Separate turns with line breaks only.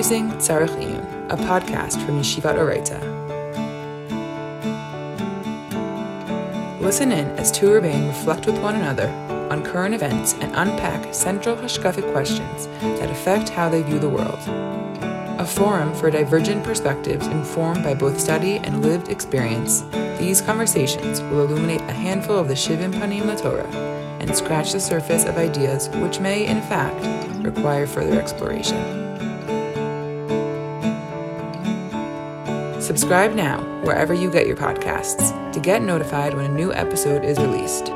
Tzarich Iyun, a podcast from Yeshivat Oraita. Listen in as two Rebbeim reflect with one another on current events and unpack central hashkafic questions that affect how they view the world. A forum for divergent perspectives informed by both study and lived experience, these conversations will illuminate a handful of the Shivim Panim LaTorah and scratch the surface of ideas which may, in fact, require further exploration. Subscribe now, wherever you get your podcasts, to get notified when a new episode is released.